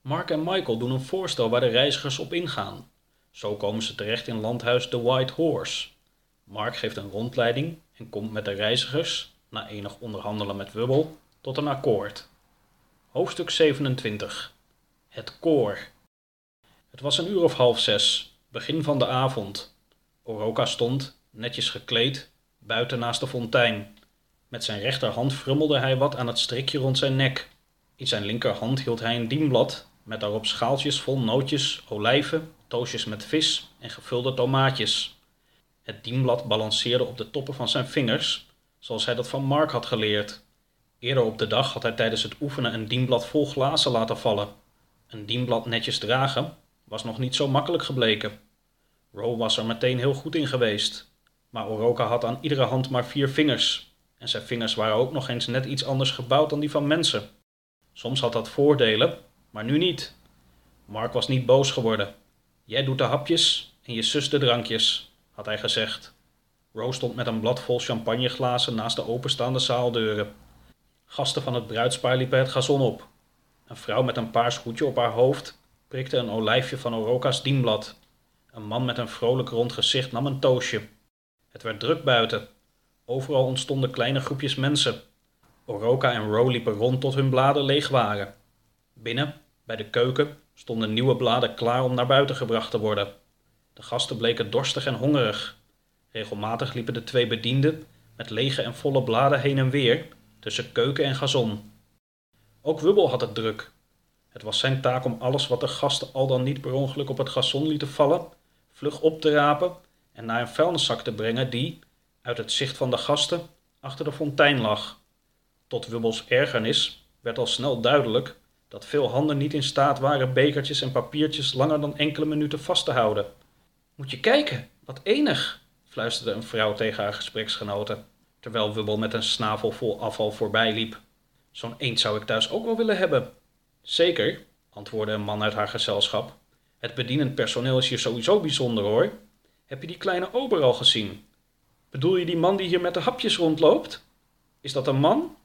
Mark en Michael doen een voorstel waar de reizigers op ingaan. Zo komen ze terecht in landhuis The White Horse. Mark geeft een rondleiding en komt met de reizigers, na enig onderhandelen met Wubbel, tot een akkoord. Hoofdstuk 27 Het koor Het was een uur of half zes, begin van de avond. Oroka stond, netjes gekleed, buiten naast de fontein. Met zijn rechterhand frummelde hij wat aan het strikje rond zijn nek. In zijn linkerhand hield hij een dienblad met daarop schaaltjes vol nootjes, olijven, toosjes met vis en gevulde tomaatjes. Het dienblad balanceerde op de toppen van zijn vingers, zoals hij dat van Mark had geleerd. Eerder op de dag had hij tijdens het oefenen een dienblad vol glazen laten vallen. Een dienblad netjes dragen was nog niet zo makkelijk gebleken. Ro was er meteen heel goed in geweest, maar Oroka had aan iedere hand maar vier vingers, en zijn vingers waren ook nog eens net iets anders gebouwd dan die van mensen. Soms had dat voordelen, maar nu niet. Mark was niet boos geworden. Jij doet de hapjes en je zus de drankjes, had hij gezegd. Rose stond met een blad vol champagneglazen naast de openstaande zaaldeuren. Gasten van het bruidspaar liepen het gazon op. Een vrouw met een paars hoedje op haar hoofd prikte een olijfje van Oroka's dienblad. Een man met een vrolijk rond gezicht nam een toosje. Het werd druk buiten. Overal ontstonden kleine groepjes mensen. Oroka en Ro liepen rond tot hun bladen leeg waren. Binnen, bij de keuken, stonden nieuwe bladen klaar om naar buiten gebracht te worden. De gasten bleken dorstig en hongerig. Regelmatig liepen de twee bedienden met lege en volle bladen heen en weer tussen keuken en gazon. Ook Wubbel had het druk. Het was zijn taak om alles wat de gasten al dan niet per ongeluk op het gazon lieten vallen, vlug op te rapen en naar een vuilniszak te brengen die, uit het zicht van de gasten, achter de fontein lag. Tot Wubbels ergernis werd al snel duidelijk dat veel handen niet in staat waren bekertjes en papiertjes langer dan enkele minuten vast te houden. Moet je kijken, wat enig, fluisterde een vrouw tegen haar gespreksgenoten, terwijl Wubbel met een snavel vol afval voorbij liep. Zo'n eend zou ik thuis ook wel willen hebben. Zeker, antwoordde een man uit haar gezelschap. Het bedienend personeel is hier sowieso bijzonder hoor. Heb je die kleine ober al gezien? Bedoel je die man die hier met de hapjes rondloopt? Is dat een man?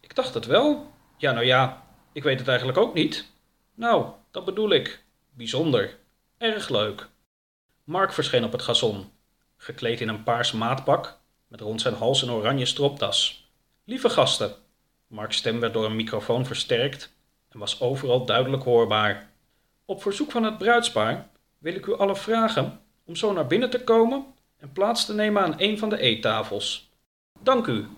Ik dacht het wel. Ja, nou ja, ik weet het eigenlijk ook niet. Nou, dat bedoel ik. Bijzonder. Erg leuk. Mark verscheen op het gazon, gekleed in een paars maatpak, met rond zijn hals een oranje stropdas. Lieve gasten. Marks stem werd door een microfoon versterkt en was overal duidelijk hoorbaar. Op verzoek van het bruidspaar wil ik u allen vragen om zo naar binnen te komen en plaats te nemen aan een van de eettafels. Dank u.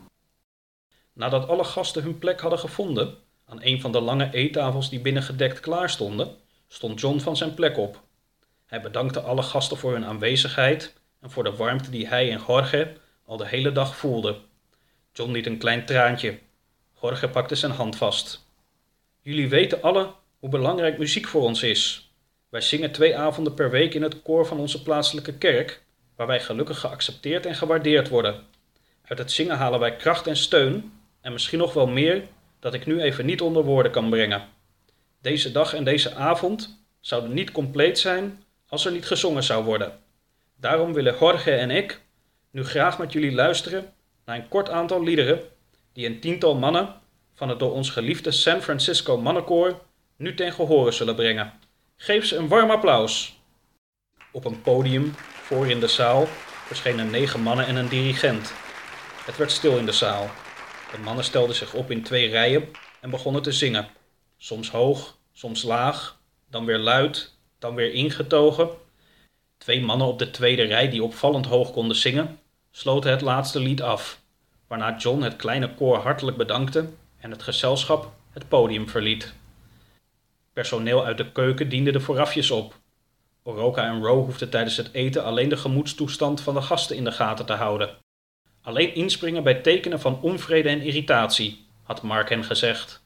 Nadat alle gasten hun plek hadden gevonden, aan een van de lange eettafels die binnen gedekt klaar stonden, stond John van zijn plek op. Hij bedankte alle gasten voor hun aanwezigheid en voor de warmte die hij en Jorge al de hele dag voelden. John liet een klein traantje. Jorge pakte zijn hand vast. Jullie weten alle hoe belangrijk muziek voor ons is. Wij zingen twee avonden per week in het koor van onze plaatselijke kerk, waar wij gelukkig geaccepteerd en gewaardeerd worden. Uit het zingen halen wij kracht en steun, en misschien nog wel meer dat ik nu even niet onder woorden kan brengen. Deze dag en deze avond zouden niet compleet zijn als er niet gezongen zou worden. Daarom willen Jorge en ik nu graag met jullie luisteren naar een kort aantal liederen die een tiental mannen van het door ons geliefde San Francisco mannenkoor nu ten gehore zullen brengen. Geef ze een warm applaus. Op een podium voor in de zaal verschenen negen mannen en een dirigent. Het werd stil in de zaal. De mannen stelden zich op in twee rijen en begonnen te zingen. Soms hoog, soms laag, dan weer luid, dan weer ingetogen. Twee mannen op de tweede rij die opvallend hoog konden zingen, sloten het laatste lied af, waarna John het kleine koor hartelijk bedankte en het gezelschap het podium verliet. Personeel uit de keuken diende de voorafjes op. Oroka en Ro hoefden tijdens het eten alleen de gemoedstoestand van de gasten in de gaten te houden. Alleen inspringen bij tekenen van onvrede en irritatie, had Mark hen gezegd.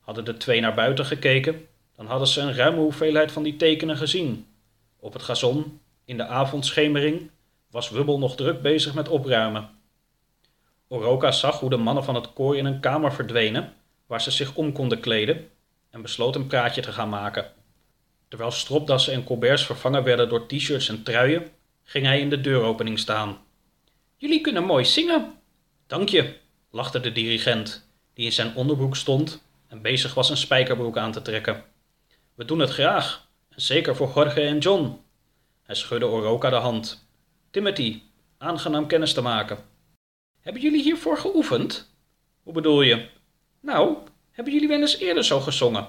Hadden de twee naar buiten gekeken, dan hadden ze een ruime hoeveelheid van die tekenen gezien. Op het gazon, in de avondschemering, was Wubbel nog druk bezig met opruimen. Oroka zag hoe de mannen van het koor in een kamer verdwenen, waar ze zich om konden kleden, en besloot een praatje te gaan maken. Terwijl stropdassen en colberts vervangen werden door t-shirts en truien, ging hij in de deuropening staan. Jullie kunnen mooi zingen. Dank je, lachte de dirigent, die in zijn onderbroek stond en bezig was een spijkerbroek aan te trekken. We doen het graag, en zeker voor Jorge en John. Hij schudde Oroka de hand. Timothy, aangenaam kennis te maken. Hebben jullie hiervoor geoefend? Hoe bedoel je? Nou, hebben jullie wel eens eerder zo gezongen?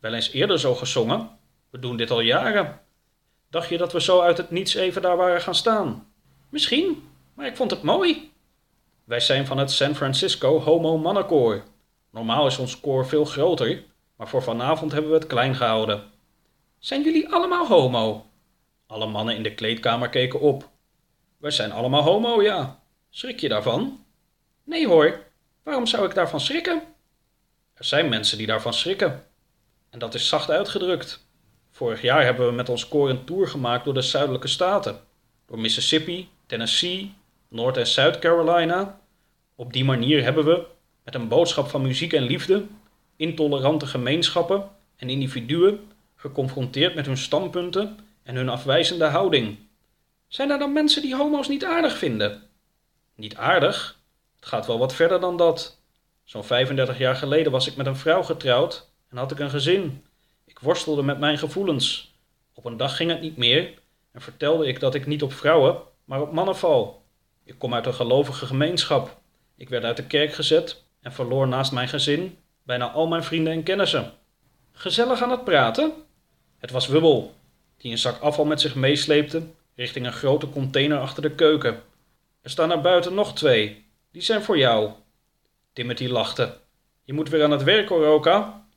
Wel eens eerder zo gezongen? We doen dit al jaren. Dacht je dat we zo uit het niets even daar waren gaan staan? Misschien, maar ik vond het mooi. Wij zijn van het San Francisco Homo Mannenkoor. Normaal is ons koor veel groter, maar voor vanavond hebben we het klein gehouden. Zijn jullie allemaal homo? Alle mannen in de kleedkamer keken op. Wij zijn allemaal homo, ja. Schrik je daarvan? Nee hoor, waarom zou ik daarvan schrikken? Er zijn mensen die daarvan schrikken. En dat is zacht uitgedrukt. Vorig jaar hebben we met ons koor een tour gemaakt door de zuidelijke staten. Door Mississippi, Tennessee, Noord- en Zuid-Carolina. Op die manier hebben we, met een boodschap van muziek en liefde, intolerante gemeenschappen en individuen geconfronteerd met hun standpunten en hun afwijzende houding. Zijn er dan mensen die homo's niet aardig vinden? Niet aardig? Het gaat wel wat verder dan dat. Zo'n 35 jaar geleden was ik met een vrouw getrouwd en had ik een gezin. Ik worstelde met mijn gevoelens. Op een dag ging het niet meer en vertelde ik dat ik niet op vrouwen, maar op mannen val. Ik kom uit een gelovige gemeenschap. Ik werd uit de kerk gezet en verloor naast mijn gezin bijna al mijn vrienden en kennissen. Gezellig aan het praten? Het was Wubbel, die een zak afval met zich meesleepte richting een grote container achter de keuken. Er staan er buiten nog twee. Die zijn voor jou. Timothy lachte. Je moet weer aan het werk, Oroka.